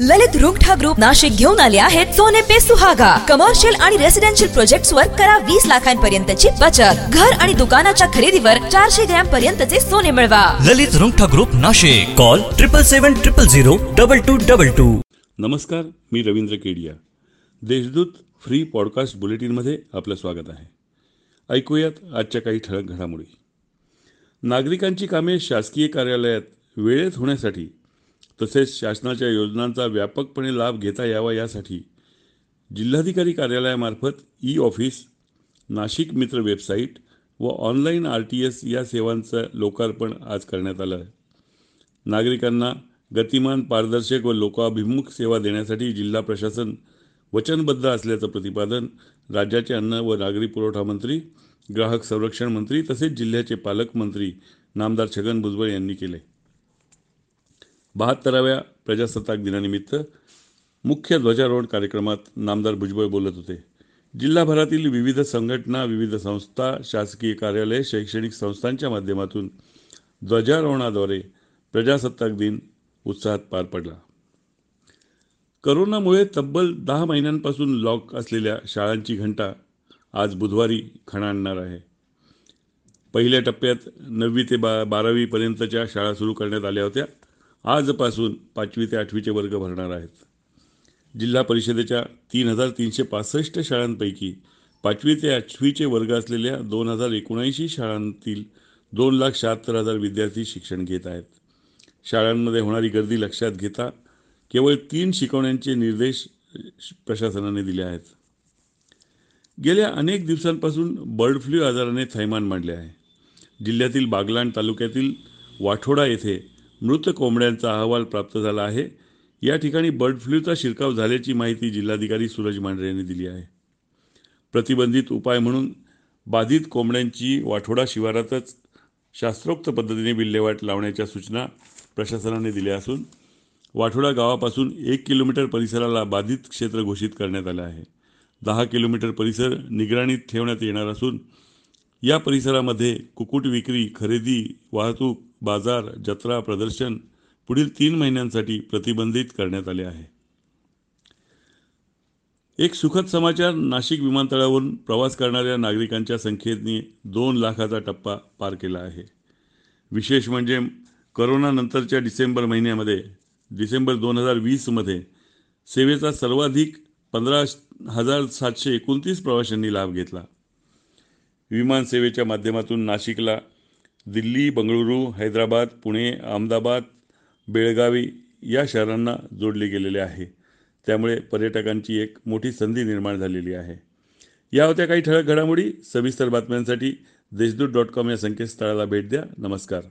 ललित Rungta group Nashik घेऊन आले आहेत सोने पे सुहागा. कमर्शियल आणि रेसिडेन्शियल प्रोजेक्ट वर करा वीस लाखांपर्यंतची बचत. घर आणि दुकानाच्या खरेदीवर चारशे ग्रॅम पर्यंतचे सोने मिळवा. Lalit Rungta group Nashik. Call triple seven triple zero double two double two नमस्कार मी रवींद्र केडिया. देशदूत फ्री पॉडकास्ट बुलेटिनमध्ये आपलं स्वागत आहे. ऐकूयात आजच्या काही ठळक घडामोडी. नागरिकांची कामे शासकीय कार्यालयात वेळेत होण्यासाठी तसेच शासनाच्या योजनांचा व्यापकपणे लाभ घेता यावा यासाठी जिल्हाधिकारी कार्यालयामार्फत ई ऑफिस नाशिक मित्र वेबसाईट व ऑनलाईन आर टी एस या सेवांचं लोकार्पण आज करण्यात आलं आहे. नागरिकांना गतिमान पारदर्शक व लोकाभिमुख सेवा देण्यासाठी जिल्हा प्रशासन वचनबद्ध असल्याचं प्रतिपादन राज्याचे अन्न व नागरी पुरवठा मंत्री ग्राहक संरक्षण मंत्री तसेच जिल्ह्याचे पालकमंत्री नामदार छगन भुजबळ यांनी केले. बहात्तराव्या प्रजासत्ताक दिनानिमित्त मुख्य ध्वजारोहण कार्यक्रमात नामदार भुजबळ बोलत होते. जिल्हाभरातील विविध संघटना विविध संस्था शासकीय कार्यालय शैक्षणिक संस्थांच्या माध्यमातून ध्वजारोहणाद्वारे प्रजासत्ताक दिन उत्साहात पार पडला. करोनामुळे तब्बल दहा महिन्यांपासून लॉक असलेल्या शाळांची घंटा आज बुधवारी खणाणणार आहे. पहिल्या टप्प्यात नववी ते बा बारावीपर्यंतच्या शाळा सुरू करण्यात आल्या होत्या. आजपासून पाचवी ते आठवीचे वर्ग भरणार आहेत. जिल्हा परिषदेच्या तीन हजार तीनशे पासष्ट शाळांपैकी पाचवी ते आठवीचे वर्ग असलेल्या दोन हजार एकोणऐंशी शाळांतील दोन लाख शहात्तर हजार विद्यार्थी शिक्षण घेत आहेत. शाळांमध्ये होणारी गर्दी लक्षात घेता केवळ तीन शिकवण्यांचे निर्देश प्रशासनाने दिले आहेत. गेल्या अनेक दिवसांपासून बर्ड फ्लू आजाराने थैमान मांडले आहे. जिल्ह्यातील बागलाण तालुक्यातील वाठोडा येथे मृत कोंबड्यांचा अहवाल प्राप्त झाला आहे. या ठिकाणी बर्ड फ्लूचा शिरकाव झाल्याची माहिती जिल्हाधिकारी सूरज मांढरे यांनी दिली आहे. प्रतिबंधित उपाय म्हणून बाधित कोंबड्यांची वाठोडा शिवारातच शास्त्रोक्त पद्धतीने विल्हेवाट लावण्याच्या सूचना प्रशासनाने दिल्या असून वाठोडा गावापासून एक किलोमीटर परिसराला बाधित क्षेत्र घोषित करण्यात आलं आहे. दहा किलोमीटर परिसर निगराणीत ठेवण्यात येणार असून या परिसरामध्ये कुकुट विक्री खरेदी वाहतूक बाजार जत्रा प्रदर्शन पुढील तीन महिन्यांसाठी प्रतिबंधित करण्यात आले आहे. एक सुखद समाचार नाशिक विमानतळावरून प्रवास करणाऱ्या नागरिकांच्या संख्येने दोन लाखाचा टप्पा पार केला आहे. विशेष म्हणजे करोनानंतरच्या डिसेंबर महिन्यामध्ये डिसेंबर दोन हजार वीसमध्ये सेवेचा सर्वाधिक पंधरा हजार सातशे एकोणतीस प्रवाशांनी लाभ घेतला. विमानसेवेच्या माध्यमातून नाशिकला दिल्ली बंगळुरू हैदराबाद पुणे अहमदाबाद बेळगावी या शहरांना जोडले गेलेले आहे. त्यामुळे पर्यटकांची एक मोठी संधी निर्माण झालेली आहे. या होत्या काही ठळक घडामोडी. सविस्तर बातम्यांसाठी देशदूत डॉट कॉम या संकेतस्थळाला भेट द्या. नमस्कार.